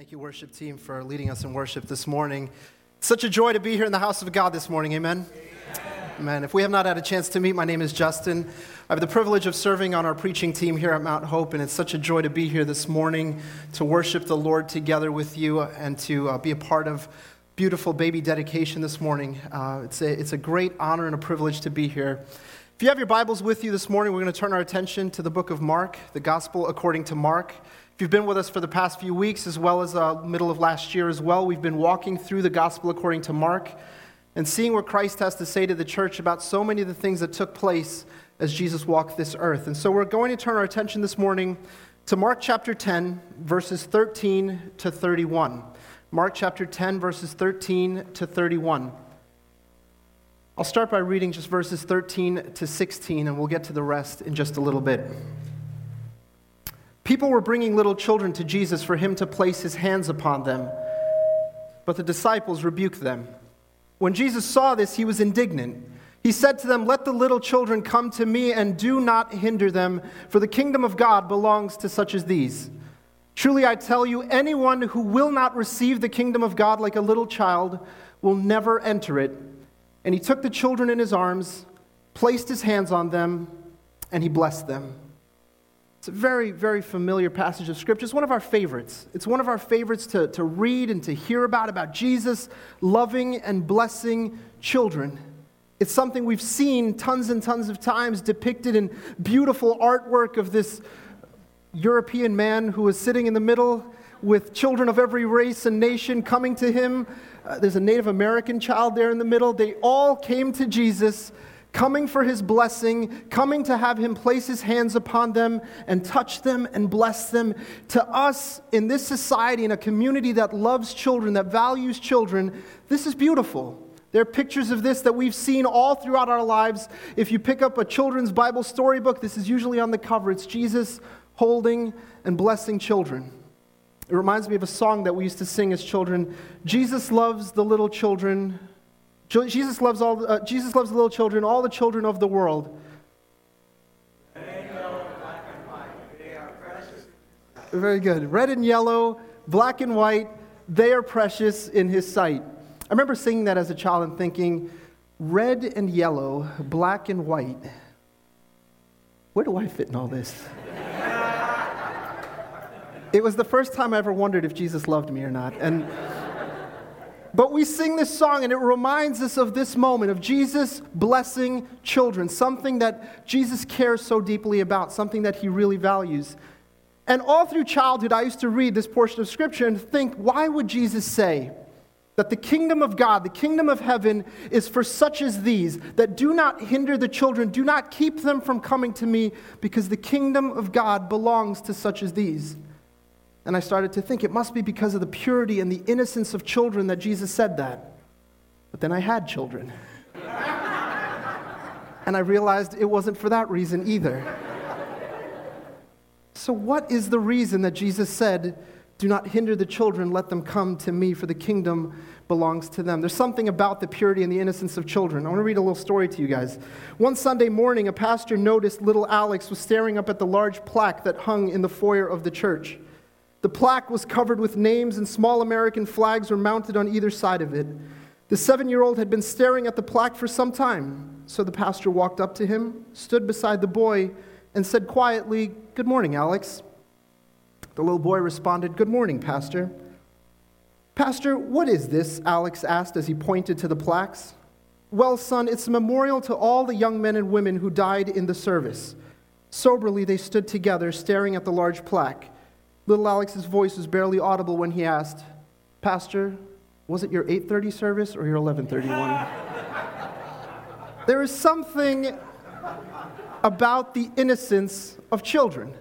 Thank you, worship team, for leading us in worship this morning. Such a joy to be here in the house of God this morning. Amen. Amen. If we have not had a chance to meet, my name is Justin. I have the privilege of serving on our preaching team here at Mount Hope, and it's such a joy to be here this morning to worship the Lord together with you and to uh, be a part of beautiful baby dedication this morning. Uh, it's, a, it's a great honor and a privilege to be here. If you have your Bibles with you this morning, we're going to turn our attention to the book of Mark, the Gospel according to Mark. If you've been with us for the past few weeks, as well as uh, middle of last year as well, we've been walking through the gospel according to Mark and seeing what Christ has to say to the church about so many of the things that took place as Jesus walked this earth. And so we're going to turn our attention this morning to Mark chapter 10, verses 13 to 31. Mark chapter 10, verses 13 to 31. I'll start by reading just verses 13 to 16, and we'll get to the rest in just a little bit. People were bringing little children to Jesus for him to place his hands upon them, but the disciples rebuked them. When Jesus saw this, he was indignant. He said to them, Let the little children come to me and do not hinder them, for the kingdom of God belongs to such as these. Truly, I tell you, anyone who will not receive the kingdom of God like a little child will never enter it. And he took the children in his arms, placed his hands on them, and he blessed them. It's a very, very familiar passage of Scripture. It's one of our favorites. It's one of our favorites to, to read and to hear about, about Jesus loving and blessing children. It's something we've seen tons and tons of times depicted in beautiful artwork of this European man who was sitting in the middle with children of every race and nation coming to him. Uh, there's a Native American child there in the middle. They all came to Jesus coming for his blessing, coming to have him place his hands upon them and touch them and bless them. To us, in this society, in a community that loves children, that values children, this is beautiful. There are pictures of this that we've seen all throughout our lives. If you pick up a children's Bible storybook, this is usually on the cover. It's Jesus holding and blessing children. It reminds me of a song that we used to sing as children Jesus loves the little children Jesus loves, all, uh, Jesus loves the little children, all the children of the world. Very good. Red and yellow, black and white, they are precious in his sight. I remember singing that as a child and thinking, red and yellow, black and white. Where do I fit in all this? it was the first time I ever wondered if Jesus loved me or not. And but we sing this song and it reminds us of this moment of Jesus blessing children, something that Jesus cares so deeply about, something that he really values. And all through childhood, I used to read this portion of scripture and think, why would Jesus say that the kingdom of God, the kingdom of heaven, is for such as these, that do not hinder the children, do not keep them from coming to me, because the kingdom of God belongs to such as these? And I started to think it must be because of the purity and the innocence of children that Jesus said that. But then I had children. and I realized it wasn't for that reason either. So, what is the reason that Jesus said, Do not hinder the children, let them come to me, for the kingdom belongs to them? There's something about the purity and the innocence of children. I want to read a little story to you guys. One Sunday morning, a pastor noticed little Alex was staring up at the large plaque that hung in the foyer of the church. The plaque was covered with names, and small American flags were mounted on either side of it. The seven year old had been staring at the plaque for some time, so the pastor walked up to him, stood beside the boy, and said quietly, Good morning, Alex. The little boy responded, Good morning, Pastor. Pastor, what is this? Alex asked as he pointed to the plaques. Well, son, it's a memorial to all the young men and women who died in the service. Soberly, they stood together, staring at the large plaque. Little Alex's voice was barely audible when he asked, Pastor, was it your 8:30 service or your 11:31? there is something about the innocence of children.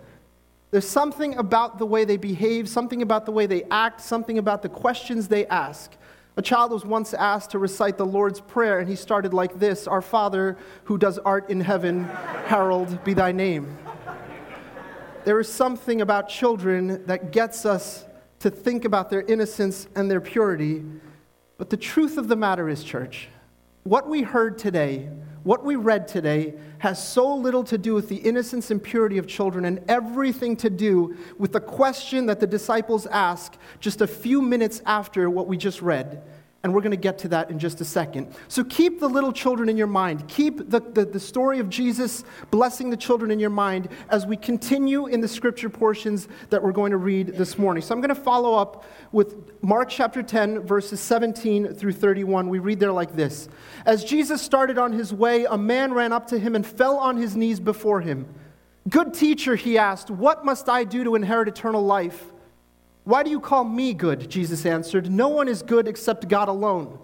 There's something about the way they behave, something about the way they act, something about the questions they ask. A child was once asked to recite the Lord's Prayer, and he started like this Our Father, who does art in heaven, hallowed be thy name there is something about children that gets us to think about their innocence and their purity. But the truth of the matter is, church, what we heard today, what we read today, has so little to do with the innocence and purity of children and everything to do with the question that the disciples ask just a few minutes after what we just read. And we're going to get to that in just a second. So keep the little children in your mind. Keep the, the, the, story of Jesus blessing the children in your mind as we continue in the scripture portions that we're going to read this morning. So I'm going to follow up with Mark chapter 10, verses 17 through 31. We read there like this As Jesus started on his way, a man ran up to him and fell on his knees before him. Good teacher, he asked, what must I do to inherit eternal life? Why do you call me good? Jesus answered. No one is good except God alone.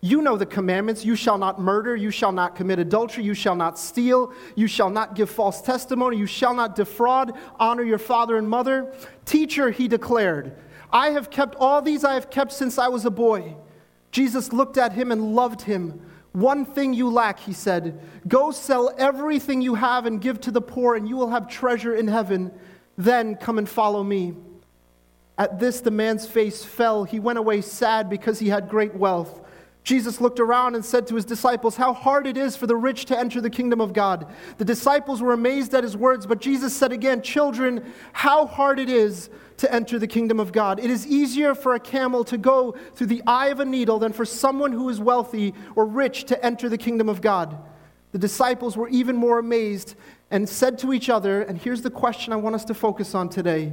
You know the commandments you shall not murder, you shall not commit adultery, you shall not steal, you shall not give false testimony, you shall not defraud, honor your father and mother. Teacher, he declared, I have kept all these I have kept since I was a boy. Jesus looked at him and loved him. One thing you lack, he said. Go sell everything you have and give to the poor, and you will have treasure in heaven. Then come and follow me. At this, the man's face fell. He went away sad because he had great wealth. Jesus looked around and said to his disciples, How hard it is for the rich to enter the kingdom of God. The disciples were amazed at his words, but Jesus said again, Children, how hard it is to enter the kingdom of God. It is easier for a camel to go through the eye of a needle than for someone who is wealthy or rich to enter the kingdom of God. The disciples were even more amazed and said to each other, and here's the question I want us to focus on today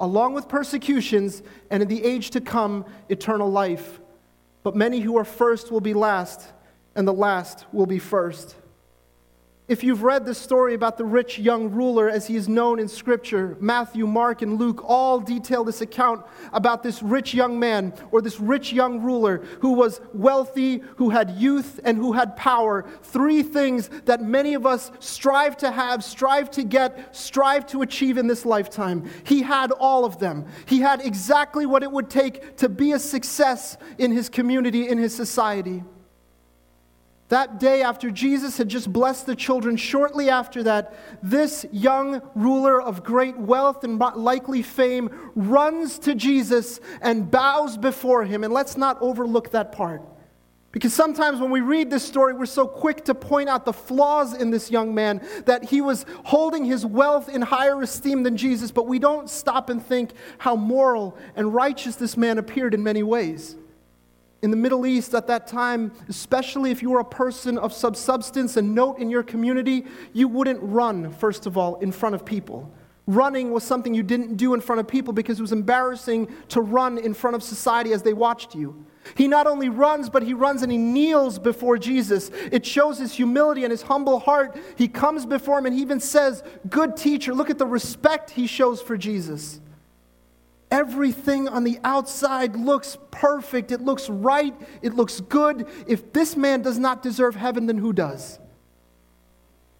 along with persecutions, and in the age to come, eternal life. But many who are first will be last, and the last will be first. If you've read the story about the rich young ruler as he is known in Scripture, Matthew, Mark, and Luke all detail this account about this rich young man or this rich young ruler who was wealthy, who had youth, and who had power. Three things that many of us strive to have, strive to get, strive to achieve in this lifetime. He had all of them. He had exactly what it would take to be a success in his community, in his society. That day, after Jesus had just blessed the children, shortly after that, this young ruler of great wealth and likely fame runs to Jesus and bows before him. And let's not overlook that part. Because sometimes when we read this story, we're so quick to point out the flaws in this young man that he was holding his wealth in higher esteem than Jesus, but we don't stop and think how moral and righteous this man appeared in many ways in the Middle East at that time, especially if you were a person of subsubstance and note in your community, you wouldn't run, first of all, in front of people. Running was something you didn't do in front of people because it was embarrassing to run in front of society as they watched you. He not only runs, but he runs and he kneels before Jesus. It shows his humility and his humble heart. He comes before him and he even says, Good teacher. Look at the respect he shows for Jesus. Everything on the outside looks perfect. It looks right. It looks good. If this man does not deserve heaven, then who does?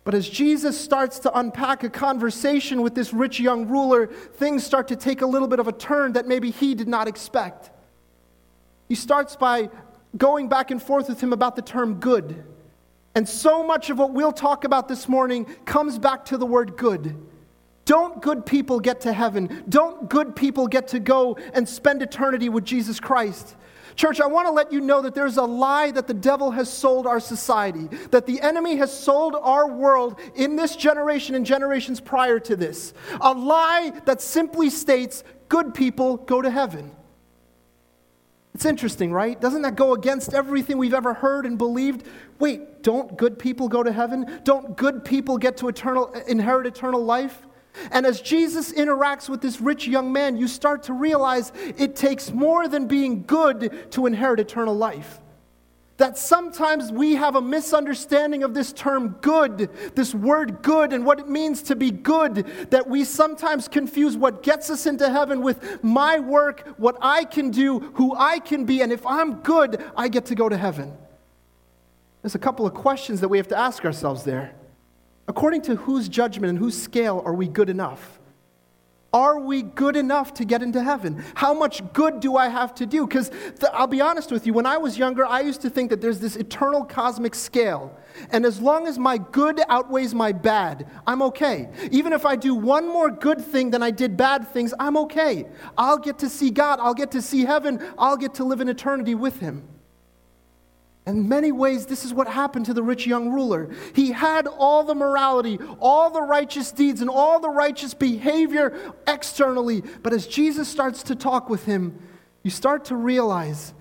But as Jesus starts to unpack a conversation with this rich young ruler, things start to take a little bit of a turn that maybe he did not expect. He starts by going back and forth with him about the term good. And so much of what we'll talk about this morning comes back to the word good. Don't good people get to heaven? Don't good people get to go and spend eternity with Jesus Christ? Church, I want to let you know that there's a lie that the devil has sold our society, that the enemy has sold our world in this generation and generations prior to this. A lie that simply states good people go to heaven. It's interesting, right? Doesn't that go against everything we've ever heard and believed? Wait, don't good people go to heaven? Don't good people get to eternal, inherit eternal life? And as Jesus interacts with this rich young man, you start to realize it takes more than being good to inherit eternal life. That sometimes we have a misunderstanding of this term good, this word good, and what it means to be good, that we sometimes confuse what gets us into heaven with my work, what I can do, who I can be, and if I'm good, I get to go to heaven. There's a couple of questions that we have to ask ourselves there. According to whose judgment and whose scale are we good enough? Are we good enough to get into heaven? How much good do I have to do? Because I'll be honest with you, when I was younger, I used to think that there's this eternal cosmic scale. And as long as my good outweighs my bad, I'm okay. Even if I do one more good thing than I did bad things, I'm okay. I'll get to see God, I'll get to see heaven, I'll get to live in eternity with Him. In many ways, this is what happened to the rich young ruler. He had all the morality, all the righteous deeds, and all the righteous behavior externally. But as Jesus starts to talk with him, you start to realize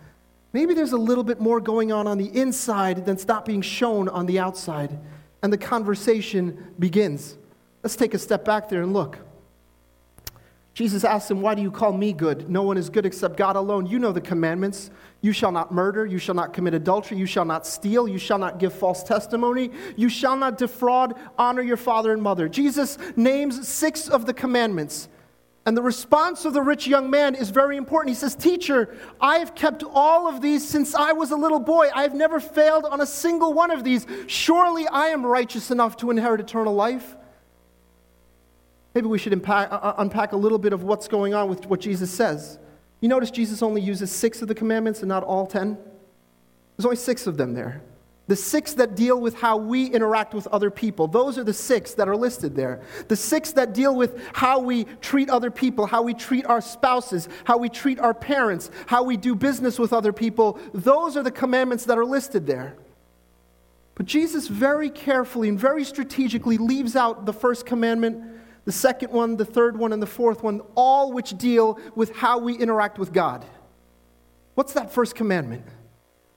maybe there's a little bit more going on on the inside that's not being shown on the outside. And the conversation begins. Let's take a step back there and look. Jesus asked him, Why do you call me good? No one is good except God alone. You know the commandments. You shall not murder. You shall not commit adultery. You shall not steal. You shall not give false testimony. You shall not defraud. Honor your father and mother. Jesus names six of the commandments. And the response of the rich young man is very important. He says, Teacher, I have kept all of these since I was a little boy. I have never failed on a single one of these. Surely I am righteous enough to inherit eternal life. Maybe we should unpack, uh, uh, unpack a little bit of what's going on with what Jesus says. You notice Jesus only uses six of the commandments and not all ten? There's only six of them there. The six that deal with how we interact with other people, those are the six that are listed there. The six that deal with how we treat other people, how we treat our spouses, how we treat our parents, how we do business with other people, those are the commandments that are listed there. But Jesus very carefully and very strategically leaves out the first commandment the second one, the third one, and the fourth one, all which deal with how we interact with God. What's that first commandment?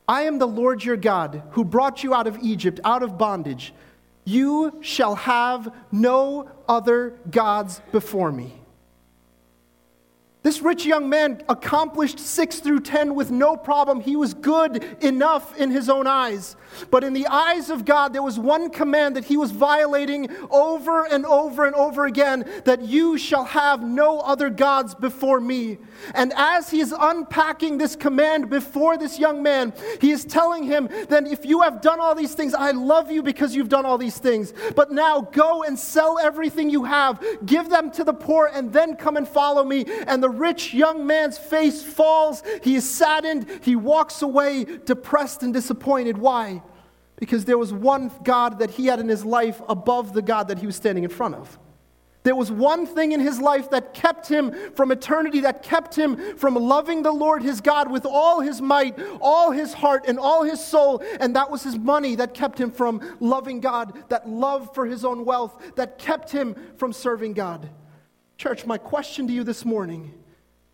I am the Lord your God who brought you out of Egypt, out of bondage. You shall have no other gods before me. This rich young man accomplished 6 through 10 with no problem. He was good enough in his own eyes. But in the eyes of God, there was one command that he was violating over and over and over again that you shall have no other gods before me. And as he is unpacking this command before this young man, he is telling him, Then if you have done all these things, I love you because you've done all these things. But now go and sell everything you have, give them to the poor, and then come and follow me. And the rich young man's face falls. He is saddened. He walks away depressed and disappointed. Why? Because there was one God that he had in his life above the God that he was standing in front of. There was one thing in his life that kept him from eternity, that kept him from loving the Lord his God with all his might, all his heart, and all his soul. And that was his money that kept him from loving God, that love for his own wealth, that kept him from serving God. Church, my question to you this morning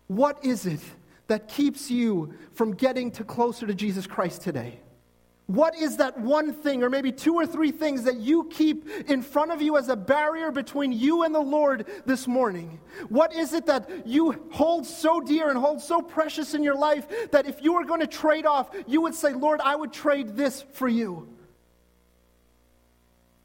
what is it that keeps you from getting to closer to Jesus Christ today? What is that one thing, or maybe two or three things, that you keep in front of you as a barrier between you and the Lord this morning? What is it that you hold so dear and hold so precious in your life that if you were going to trade off, you would say, Lord, I would trade this for you?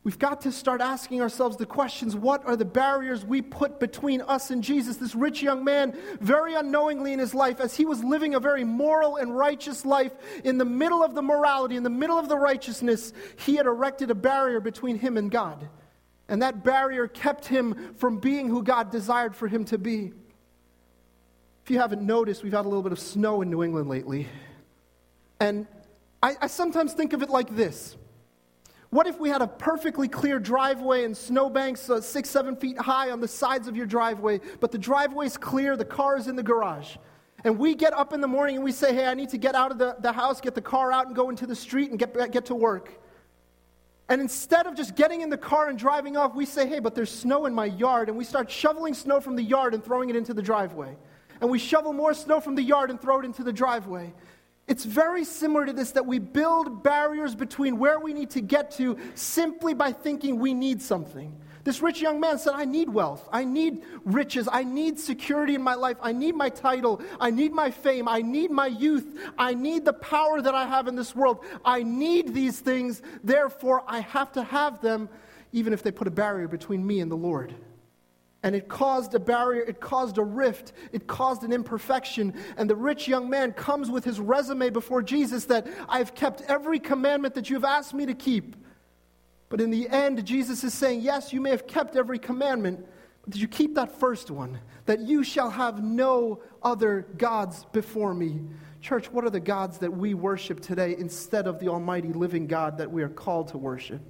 We've got to start asking ourselves the questions what are the barriers we put between us and Jesus? This rich young man, very unknowingly in his life, as he was living a very moral and righteous life, in the middle of the morality, in the middle of the righteousness, he had erected a barrier between him and God. And that barrier kept him from being who God desired for him to be. If you haven't noticed, we've had a little bit of snow in New England lately. And I, I sometimes think of it like this. What if we had a perfectly clear driveway and snowbanks uh, six, seven feet high on the sides of your driveway, but the driveway is clear, the car is in the garage? And we get up in the morning and we say, hey, I need to get out of the, the house, get the car out, and go into the street and get, get to work. And instead of just getting in the car and driving off, we say, hey, but there's snow in my yard. And we start shoveling snow from the yard and throwing it into the driveway. And we shovel more snow from the yard and throw it into the driveway. It's very similar to this that we build barriers between where we need to get to simply by thinking we need something. This rich young man said, I need wealth. I need riches. I need security in my life. I need my title. I need my fame. I need my youth. I need the power that I have in this world. I need these things. Therefore, I have to have them, even if they put a barrier between me and the Lord. And it caused a barrier, it caused a rift, it caused an imperfection. And the rich young man comes with his resume before Jesus that I've kept every commandment that you've asked me to keep. But in the end, Jesus is saying, Yes, you may have kept every commandment, but did you keep that first one? That you shall have no other gods before me. Church, what are the gods that we worship today instead of the Almighty living God that we are called to worship?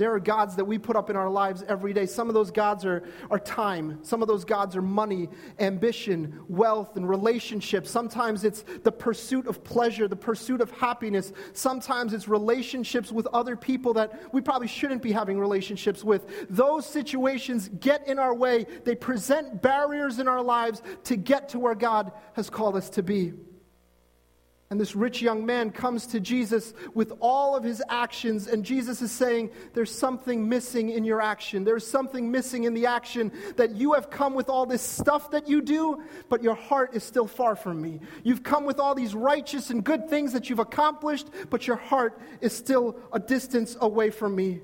There are gods that we put up in our lives every day. Some of those gods are, are time. Some of those gods are money, ambition, wealth, and relationships. Sometimes it's the pursuit of pleasure, the pursuit of happiness. Sometimes it's relationships with other people that we probably shouldn't be having relationships with. Those situations get in our way. They present barriers in our lives to get to where God has called us to be. And this rich young man comes to Jesus with all of his actions, and Jesus is saying, There's something missing in your action. There's something missing in the action that you have come with all this stuff that you do, but your heart is still far from me. You've come with all these righteous and good things that you've accomplished, but your heart is still a distance away from me.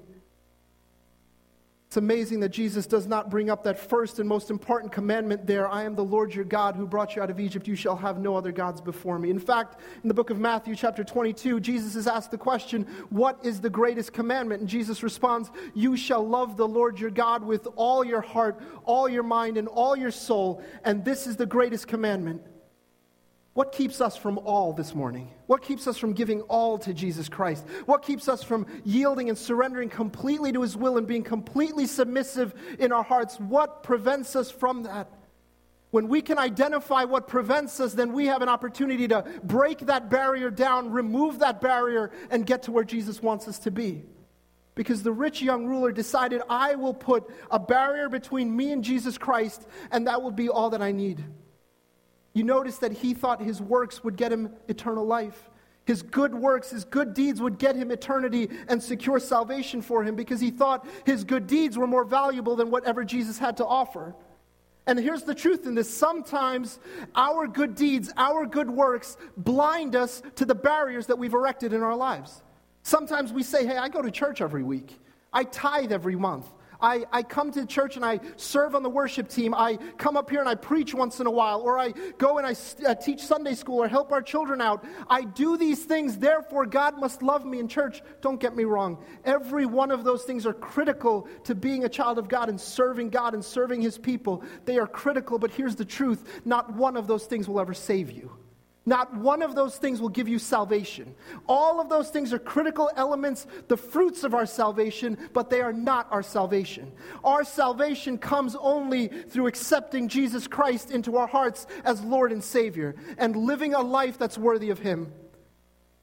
It's amazing that Jesus does not bring up that first and most important commandment there I am the Lord your God who brought you out of Egypt. You shall have no other gods before me. In fact, in the book of Matthew, chapter 22, Jesus is asked the question, What is the greatest commandment? And Jesus responds, You shall love the Lord your God with all your heart, all your mind, and all your soul. And this is the greatest commandment. What keeps us from all this morning? What keeps us from giving all to Jesus Christ? What keeps us from yielding and surrendering completely to His will and being completely submissive in our hearts? What prevents us from that? When we can identify what prevents us, then we have an opportunity to break that barrier down, remove that barrier, and get to where Jesus wants us to be. Because the rich young ruler decided, I will put a barrier between me and Jesus Christ, and that will be all that I need. You notice that he thought his works would get him eternal life. His good works, his good deeds would get him eternity and secure salvation for him because he thought his good deeds were more valuable than whatever Jesus had to offer. And here's the truth in this sometimes our good deeds, our good works blind us to the barriers that we've erected in our lives. Sometimes we say, Hey, I go to church every week, I tithe every month. I, I come to church and I serve on the worship team. I come up here and I preach once in a while, or I go and I uh, teach Sunday school or help our children out. I do these things, therefore, God must love me in church. Don't get me wrong. Every one of those things are critical to being a child of God and serving God and serving His people. They are critical, but here's the truth not one of those things will ever save you. Not one of those things will give you salvation. All of those things are critical elements, the fruits of our salvation, but they are not our salvation. Our salvation comes only through accepting Jesus Christ into our hearts as Lord and Savior and living a life that's worthy of Him.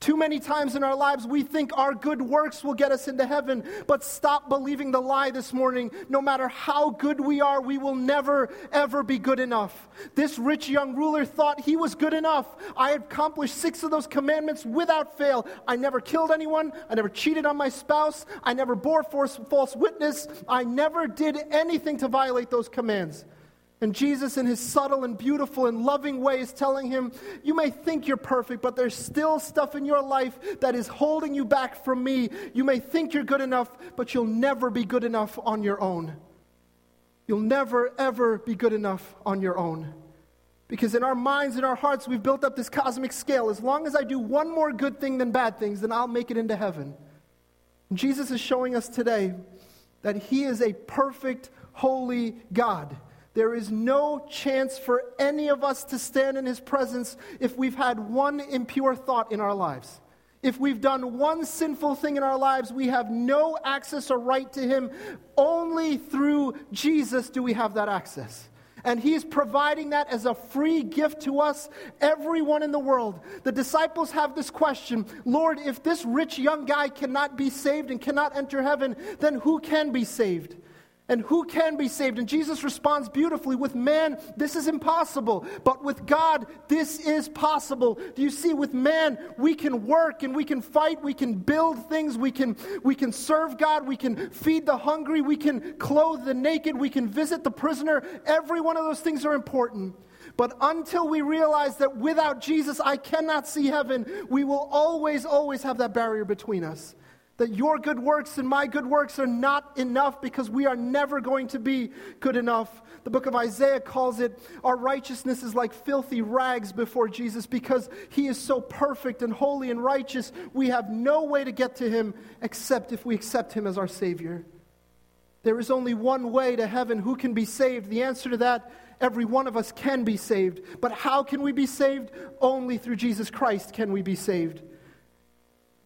Too many times in our lives, we think our good works will get us into heaven, but stop believing the lie this morning. No matter how good we are, we will never, ever be good enough. This rich young ruler thought he was good enough. I accomplished six of those commandments without fail. I never killed anyone. I never cheated on my spouse. I never bore false witness. I never did anything to violate those commands. And Jesus, in his subtle and beautiful and loving way, is telling him, You may think you're perfect, but there's still stuff in your life that is holding you back from me. You may think you're good enough, but you'll never be good enough on your own. You'll never, ever be good enough on your own. Because in our minds, in our hearts, we've built up this cosmic scale. As long as I do one more good thing than bad things, then I'll make it into heaven. And Jesus is showing us today that He is a perfect, holy God there is no chance for any of us to stand in His presence if we've had one impure thought in our lives. If we've done one sinful thing in our lives, we have no access or right to Him. Only through Jesus do we have that access. And He's providing that as a free gift to us, everyone in the world. The disciples have this question Lord, if this rich young guy cannot be saved and cannot enter heaven, then who can be saved? And who can be saved? And Jesus responds beautifully with man, this is impossible. But with God, this is possible. Do you see, with man, we can work and we can fight, we can build things, we can, we can serve God, we can feed the hungry, we can clothe the naked, we can visit the prisoner. Every one of those things are important. But until we realize that without Jesus, I cannot see heaven, we will always, always have that barrier between us. That your good works and my good works are not enough because we are never going to be good enough. The book of Isaiah calls it our righteousness is like filthy rags before Jesus because he is so perfect and holy and righteous. We have no way to get to him except if we accept him as our Savior. There is only one way to heaven. Who can be saved? The answer to that every one of us can be saved. But how can we be saved? Only through Jesus Christ can we be saved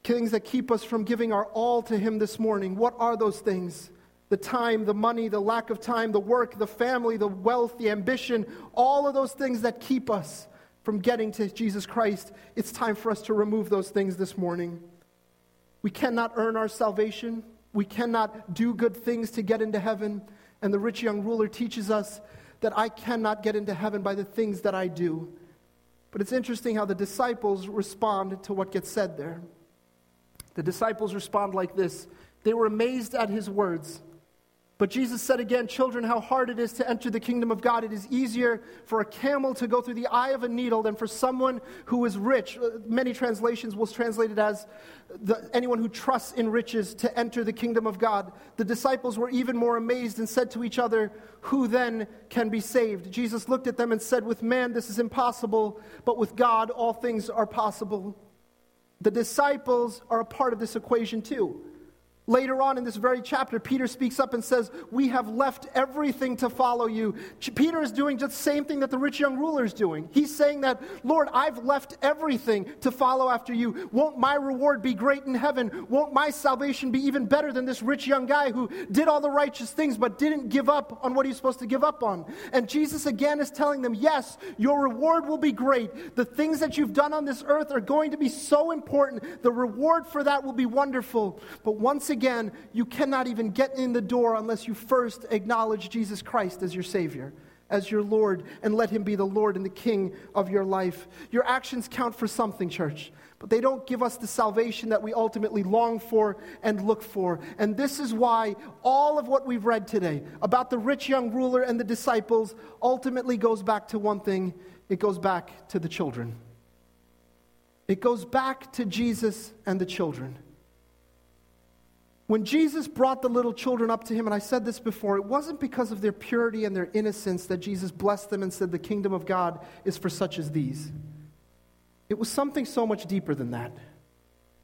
things that keep us from giving our all to Him this morning. What are those things? The time, the money, the lack of time, the work, the family, the wealth, the ambition, all of those things that keep us from getting to Jesus Christ. It's time for us to remove those things this morning. We cannot earn our salvation. We cannot do good things to get into heaven. And the rich young ruler teaches us that I cannot get into heaven by the things that I do. But it's interesting how the disciples respond to what gets said there. The disciples respond like this They were amazed at his words. But Jesus said again, Children, how hard it is to enter the kingdom of God. It is easier for a camel to go through the eye of a needle than for someone who is rich. Uh, many translations will translate it as the, anyone who trusts in riches to enter the kingdom of God. The disciples were even more amazed and said to each other, Who then can be saved? Jesus looked at them and said, With man this is impossible, but with God all things are possible. The disciples are a part of this equation too. Later on in this very chapter, Peter speaks up and says, We have left everything to follow you. Peter is doing just the same thing that the rich young ruler is doing. He's saying that, Lord, I've left everything to follow after you. Won't my reward be great in heaven? Won't my salvation be even better than this rich young guy who did all the righteous things but didn't give up on what he's supposed to give up on? And Jesus again is telling them, Yes, your reward will be great. The things that you've done on this earth are going to be so important. The reward for that will be wonderful. But once again, again, you cannot even get in the door unless you first acknowledge Jesus Christ as your Savior, as your Lord, and let Him be the Lord and the King of your life. Your actions count for something, church, but they don't give us the salvation that we ultimately long for and look for. And this is why all of what we've read today about the rich young ruler and the disciples ultimately goes back to one thing it goes back to the children. It goes back to Jesus and the children. When Jesus brought the little children up to him, and I said this before, it wasn't because of their purity and their innocence that Jesus blessed them and said, The kingdom of God is for such as these. It was something so much deeper than that.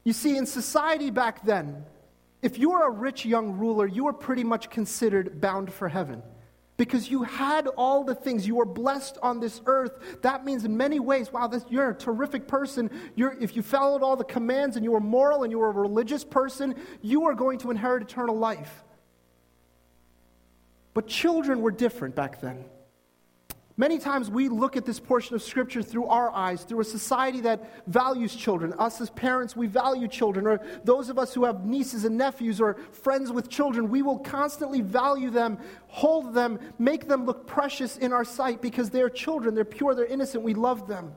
You see, in society back then, if you were a rich young ruler, you were pretty much considered bound for heaven because you had all the things. You were blessed on this earth. That means in many ways wow this, you're a terrific person. You're, if you followed all the commands and you were moral and you were a religious person you are going to inherit eternal life. But children were different back then Many times we look at this portion of Scripture through our eyes, through a society that values children. Us as parents, we value children. Or those of us who have nieces and nephews or friends with children, we will constantly value them, hold them, make them look precious in our sight because they're children. They're pure, they're innocent, we love them.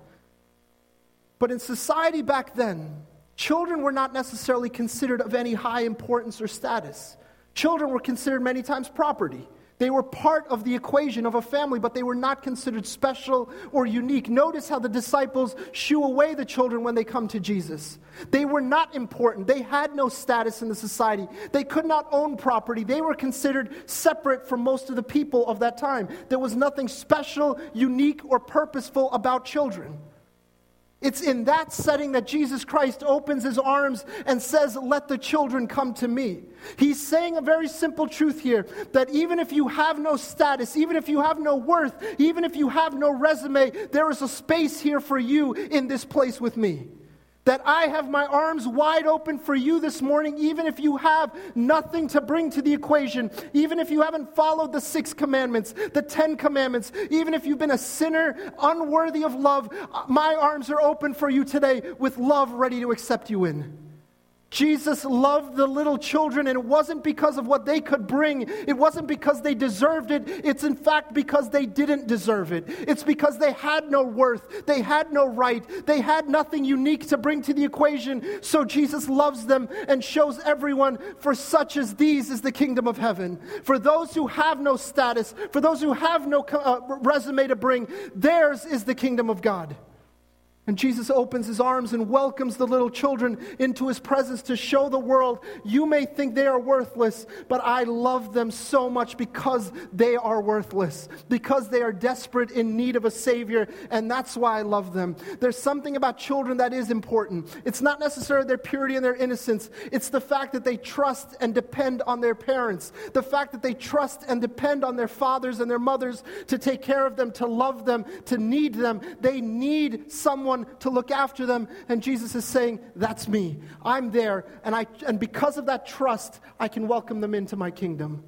But in society back then, children were not necessarily considered of any high importance or status. Children were considered many times property. They were part of the equation of a family, but they were not considered special or unique. Notice how the disciples shoo away the children when they come to Jesus. They were not important. They had no status in the society. They could not own property. They were considered separate from most of the people of that time. There was nothing special, unique, or purposeful about children. It's in that setting that Jesus Christ opens his arms and says, Let the children come to me. He's saying a very simple truth here that even if you have no status, even if you have no worth, even if you have no resume, there is a space here for you in this place with me that I have my arms wide open for you this morning, even if you have nothing to bring to the equation, even if you haven't followed the six commandments, the ten commandments, even if you've been a sinner unworthy of love, uh, my arms are open for you today with love ready to accept you in. Jesus loved the little children, and it wasn't because of what they could bring. It wasn't because they deserved it. It's in fact because they didn't deserve it. It's because they had no worth. They had no right. They had nothing unique to bring to the equation. So Jesus loves them and shows everyone, for such as these is the kingdom of heaven. For those who have no status, for those who have no uh, resume to bring, theirs is the kingdom of God. And Jesus opens his arms and welcomes the little children into his presence to show the world you may think they are worthless, but I love them so much because they are worthless, because they are desperate in need of a Savior, and that's why I love them. There's something about children that is important. It's not necessarily their purity and their innocence, it's the fact that they trust and depend on their parents, the fact that they trust and depend on their fathers and their mothers to take care of them, to love them, to need them. They need someone to look after them. And Jesus is saying, That's me. I'm there. And, I, and because of that trust, I can welcome them into my kingdom.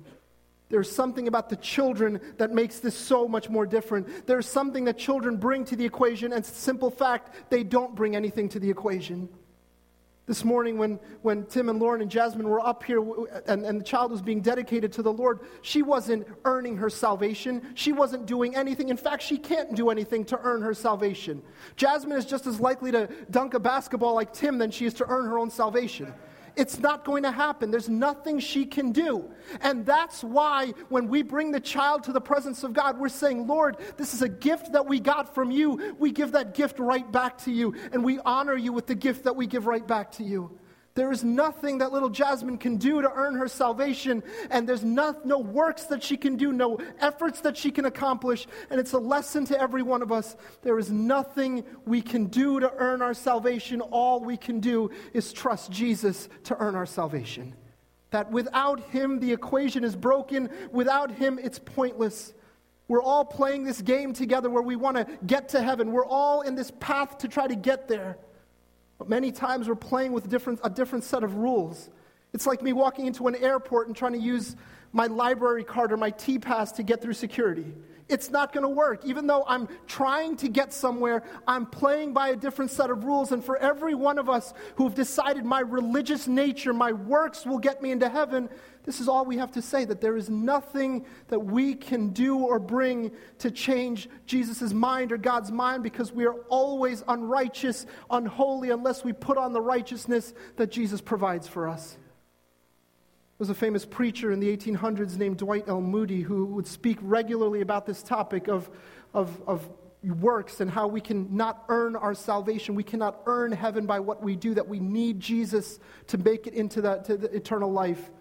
There's something about the children that makes this so much more different. There's something that children bring to the equation, and simple fact, they don't bring anything to the equation. This morning, when, when Tim and Lauren and Jasmine were up here and, and the child was being dedicated to the Lord, she wasn't earning her salvation. She wasn't doing anything. In fact, she can't do anything to earn her salvation. Jasmine is just as likely to dunk a basketball like Tim than she is to earn her own salvation. It's not going to happen. There's nothing she can do. And that's why when we bring the child to the presence of God, we're saying, Lord, this is a gift that we got from you. We give that gift right back to you. And we honor you with the gift that we give right back to you. There is nothing that little Jasmine can do to earn her salvation, and there's no, no works that she can do, no efforts that she can accomplish. And it's a lesson to every one of us. There is nothing we can do to earn our salvation. All we can do is trust Jesus to earn our salvation. That without Him, the equation is broken. Without Him, it's pointless. We're all playing this game together where we want to get to heaven. We're all in this path to try to get there. But many times we're playing with different, a different set of rules. It's like me walking into an airport and trying to use my library card or my T pass to get through security. It's not going to work. Even though I'm trying to get somewhere, I'm playing by a different set of rules. And for every one of us who've decided my religious nature, my works will get me into heaven, this is all we have to say that there is nothing that we can do or bring to change Jesus' mind or God's mind because we are always unrighteous, unholy, unless we put on the righteousness that Jesus provides for us. Was a famous preacher in the 1800s named Dwight L. Moody who would speak regularly about this topic of, of, of works and how we can not earn our salvation. We cannot earn heaven by what we do, that we need Jesus to make it into that, to the eternal life.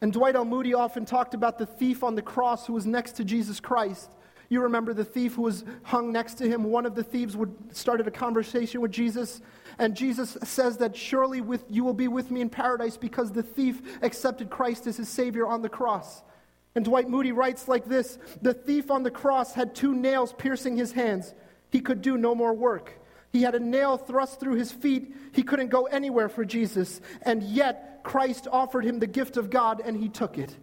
And Dwight L. Moody often talked about the thief on the cross who was next to Jesus Christ. You remember the thief who was hung next to him. One of the thieves would started a conversation with Jesus, and Jesus says that surely with, you will be with me in paradise because the thief accepted Christ as his Savior on the cross. And Dwight Moody writes like this The thief on the cross had two nails piercing his hands. He could do no more work. He had a nail thrust through his feet. He couldn't go anywhere for Jesus. And yet, Christ offered him the gift of God, and he took it.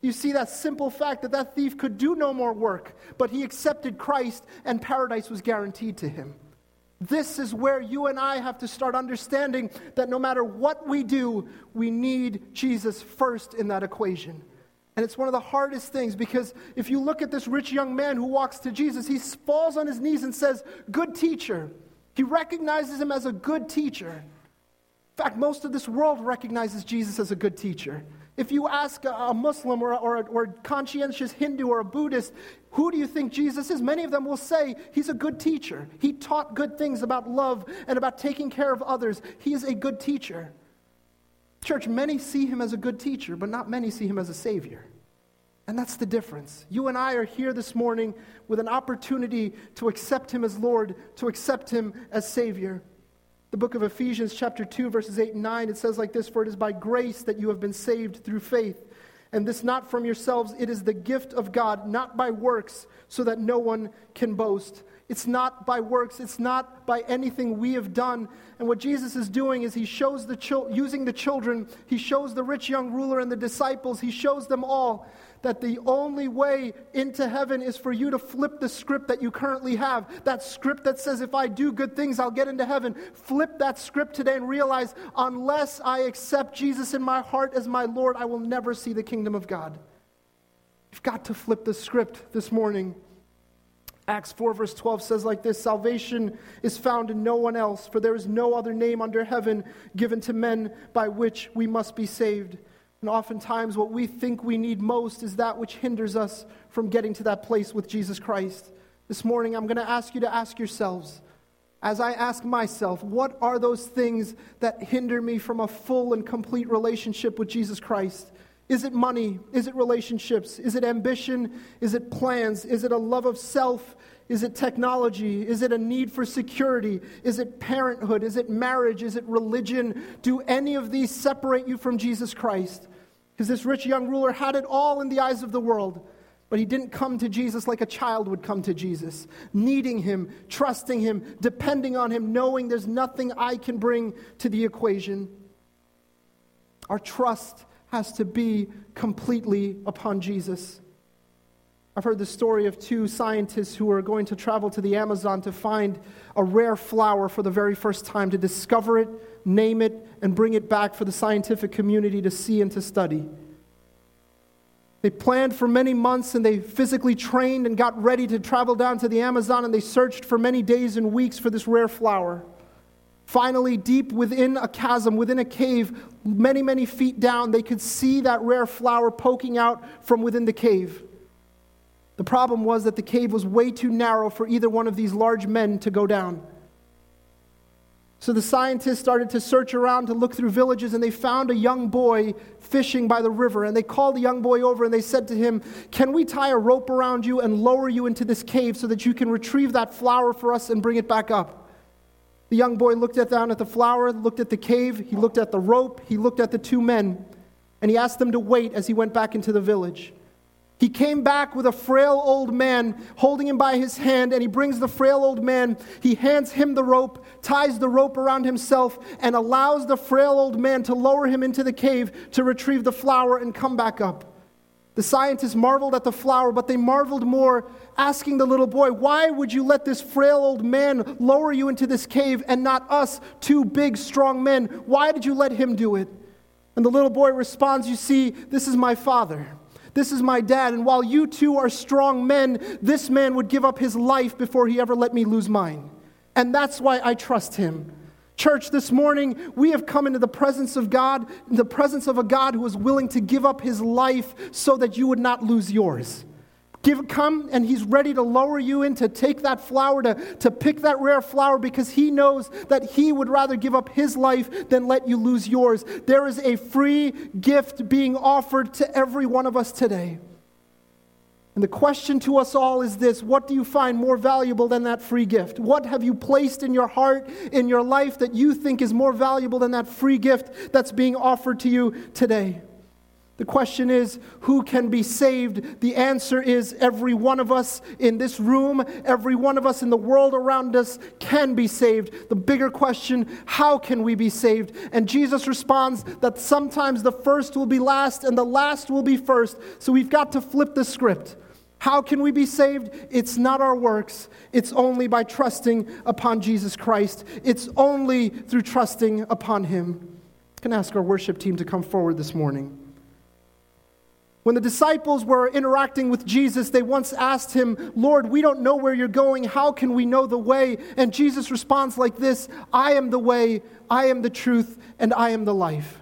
You see that simple fact that that thief could do no more work, but he accepted Christ, and paradise was guaranteed to him. This is where you and I have to start understanding that no matter what we do, we need Jesus first in that equation. And it's one of the hardest things because if you look at this rich young man who walks to Jesus, he falls on his knees and says, Good teacher. He recognizes him as a good teacher. In fact, most of this world recognizes Jesus as a good teacher. If you ask a, Muslim or, or, or a conscientious Hindu or a Buddhist, who do you think Jesus is? Many of them will say he's a good teacher. He taught good things about love and about taking care of others. He is a good teacher. Church, many see him as a good teacher, but not many see him as a savior. And that's the difference. You and I are here this morning with an opportunity to accept him as Lord, to accept him as Savior. The book of Ephesians, chapter 2, verses 8 and 9, it says like this For it is by grace that you have been saved through faith. And this not from yourselves, it is the gift of God, not by works, so that no one can boast. It's not by works, it's not by anything we have done. And what Jesus is doing is he shows the chil- using the children, he shows the rich young ruler and the disciples, he shows them all that the only way into heaven is for you to flip the script that you currently have. That script that says, if I do good things, I'll get into heaven. Flip that script today and realize, unless I accept Jesus in my heart as my Lord, I will never see the kingdom of God. You've got to flip the script this morning. Acts 4, verse 12 says like this Salvation is found in no one else, for there is no other name under heaven given to men by which we must be saved. And oftentimes, what we think we need most is that which hinders us from getting to that place with Jesus Christ. This morning, I'm going to ask you to ask yourselves as I ask myself, what are those things that hinder me from a full and complete relationship with Jesus Christ? Is it money? Is it relationships? Is it ambition? Is it plans? Is it a love of self? Is it technology? Is it a need for security? Is it parenthood? Is it marriage? Is it religion? Do any of these separate you from Jesus Christ? Because this rich young ruler had it all in the eyes of the world, but he didn't come to Jesus like a child would come to Jesus, needing him, trusting him, depending on him, knowing there's nothing I can bring to the equation. Our trust has to be completely upon Jesus. I've heard the story of two scientists who are going to travel to the Amazon to find a rare flower for the very first time, to discover it, name it, and bring it back for the scientific community to see and to study. They planned for many months and they physically trained and got ready to travel down to the Amazon and they searched for many days and weeks for this rare flower. Finally, deep within a chasm, within a cave, many, many feet down, they could see that rare flower poking out from within the cave. The problem was that the cave was way too narrow for either one of these large men to go down. So the scientists started to search around to look through villages, and they found a young boy fishing by the river. And they called the young boy over and they said to him, Can we tie a rope around you and lower you into this cave so that you can retrieve that flower for us and bring it back up? The young boy looked down at the flower, looked at the cave, he looked at the rope, he looked at the two men, and he asked them to wait as he went back into the village. He came back with a frail old man holding him by his hand, and he brings the frail old man. He hands him the rope, ties the rope around himself, and allows the frail old man to lower him into the cave to retrieve the flower and come back up. The scientists marveled at the flower, but they marveled more, asking the little boy, Why would you let this frail old man lower you into this cave and not us, two big, strong men? Why did you let him do it? And the little boy responds, You see, this is my father. This is my dad. And while you two are strong men, this man would give up his life before he ever let me lose mine. And that's why I trust him. Church, this morning we have come into the presence of God, the presence of a God who is willing to give up his life so that you would not lose yours. Give, come and he's ready to lower you in to take that flower, to, to pick that rare flower because he knows that he would rather give up his life than let you lose yours. There is a free gift being offered to every one of us today. And the question to us all is this What do you find more valuable than that free gift? What have you placed in your heart, in your life, that you think is more valuable than that free gift that's being offered to you today? The question is, who can be saved? The answer is every one of us in this room, every one of us in the world around us can be saved. The bigger question, how can we be saved? And Jesus responds that sometimes the first will be last and the last will be first. So we've got to flip the script. How can we be saved? It's not our works. It's only by trusting upon Jesus Christ. It's only through trusting upon Him. I can ask our worship team to come forward this morning. When the disciples were interacting with Jesus, they once asked him, Lord, we don't know where you're going. How can we know the way? And Jesus responds like this I am the way, I am the truth, and I am the life.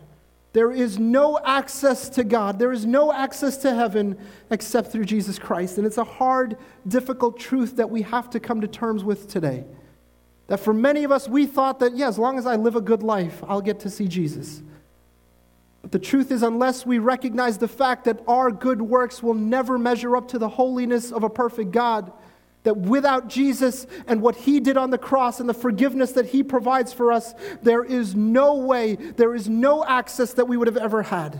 There is no access to God. There is no access to heaven except through Jesus Christ. And it's a hard, difficult truth that we have to come to terms with today. That for many of us, we thought that, yeah, as long as I live a good life, I'll get to see Jesus. But the truth is, unless we recognize the fact that our good works will never measure up to the holiness of a perfect God, that without Jesus and what he did on the cross and the forgiveness that he provides for us, there is no way, there is no access that we would have ever had.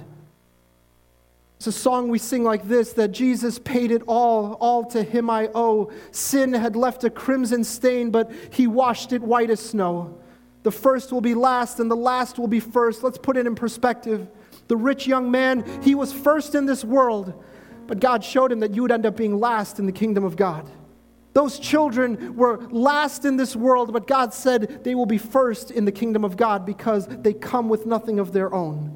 It's a song we sing like this that Jesus paid it all, all to him I owe. Sin had left a crimson stain, but he washed it white as snow. The first will be last, and the last will be first. Let's put it in perspective. The rich young man, he was first in this world, but God showed him that you would end up being last in the kingdom of God. Those children were last in this world, but God said they will be first in the kingdom of God because they come with nothing of their own.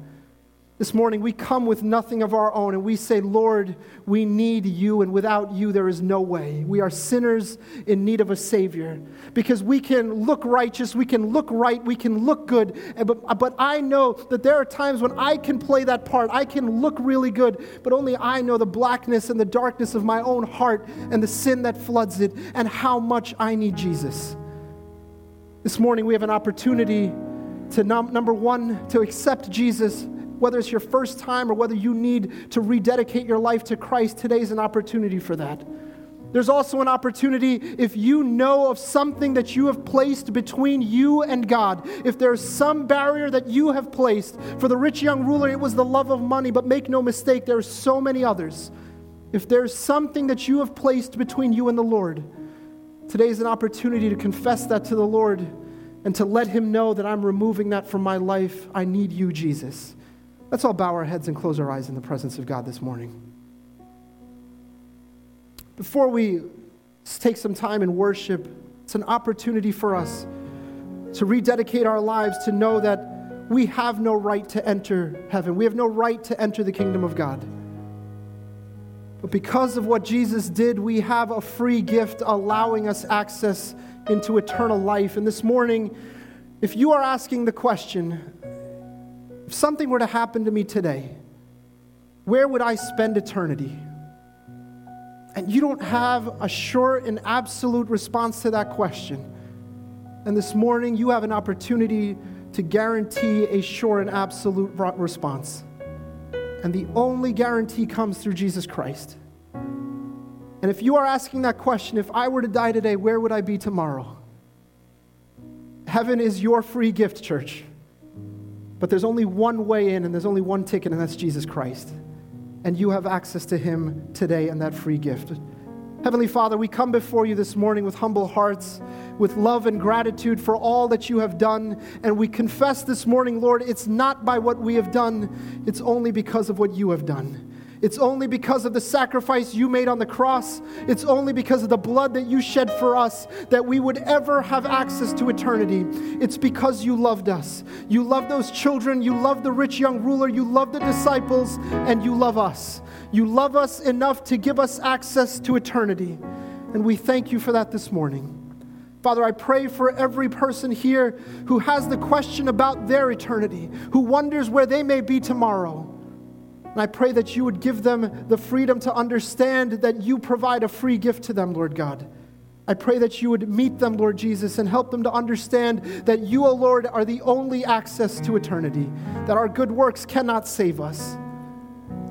This morning, we come with nothing of our own and we say, Lord, we need you, and without you, there is no way. We are sinners in need of a Savior because we can look righteous, we can look right, we can look good, but, uh, but I know that there are times when I can play that part. I can look really good, but only I know the blackness and the darkness of my own heart and the sin that floods it and how much I need Jesus. This morning, we have an opportunity to, num- number one, to accept Jesus, whether it's your first time or whether you need to rededicate your life to Christ. Today's an opportunity for that. There's also an opportunity if you know of something that you have placed between you and God. If there's some barrier that you have placed, for the rich young ruler, it was the love of money, but make no mistake, there are so many others. If there's something that you have placed between you and the Lord, today is an opportunity to confess that to the Lord and to let Him know that I'm removing that from my life. I need you, Jesus. Let's all bow our heads and close our eyes in the presence of God this morning. Before we take some time in worship, it's an opportunity for us to rededicate our lives to know that we have no right to enter heaven. We have no right to enter the kingdom of God. But because of what Jesus did, we have a free gift allowing us access into eternal life. And this morning, if you are asking the question, if something were to happen to me today, where would I spend eternity? and you don't have a sure and absolute response to that question, and this morning you have an opportunity to guarantee a sure and absolute response. And the only guarantee comes through Jesus Christ. And if you are asking that question, if I were to die today, where would I be tomorrow? Heaven is your free gift, church. But there's only one way in, and there's only one ticket, and that's Jesus Christ and you have access to Him today and that free gift. Heavenly Father, we come before you this morning with humble hearts, with love and gratitude for all that you have done. And we confess this morning, Lord, it's not by what we have done, it's only because of what you have done. It's only because of the sacrifice you made on the cross. It's only because of the blood that you shed for us that we would ever have access to eternity. It's because you loved us. You love those children. You love the rich young ruler. You love the disciples. And you love us. You love us enough to give us access to eternity. And we thank you for that this morning. Father, I pray for every person here who has the question about their eternity, who wonders where they may be tomorrow. And I pray that you would give them the freedom to understand that you provide a free gift to them, Lord God. I pray that you would meet them, Lord Jesus, and help them to understand that you, O oh Lord, are the only access to eternity, that our good works cannot save us.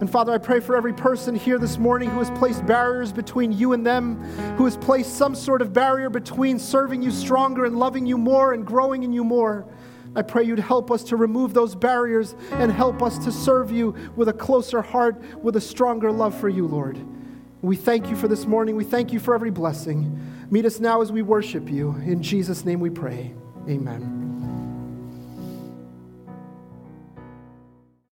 And Father, I pray for every person here this morning who has placed barriers between you and them, who has placed some sort of barrier between serving you stronger and loving you more and growing in you more. I pray you'd help us to remove those barriers and help us to serve you with a closer heart, with a stronger love for you, Lord. We thank you for this morning. We thank you for every blessing. Meet us now as we worship you. In Jesus' name we pray. Amen.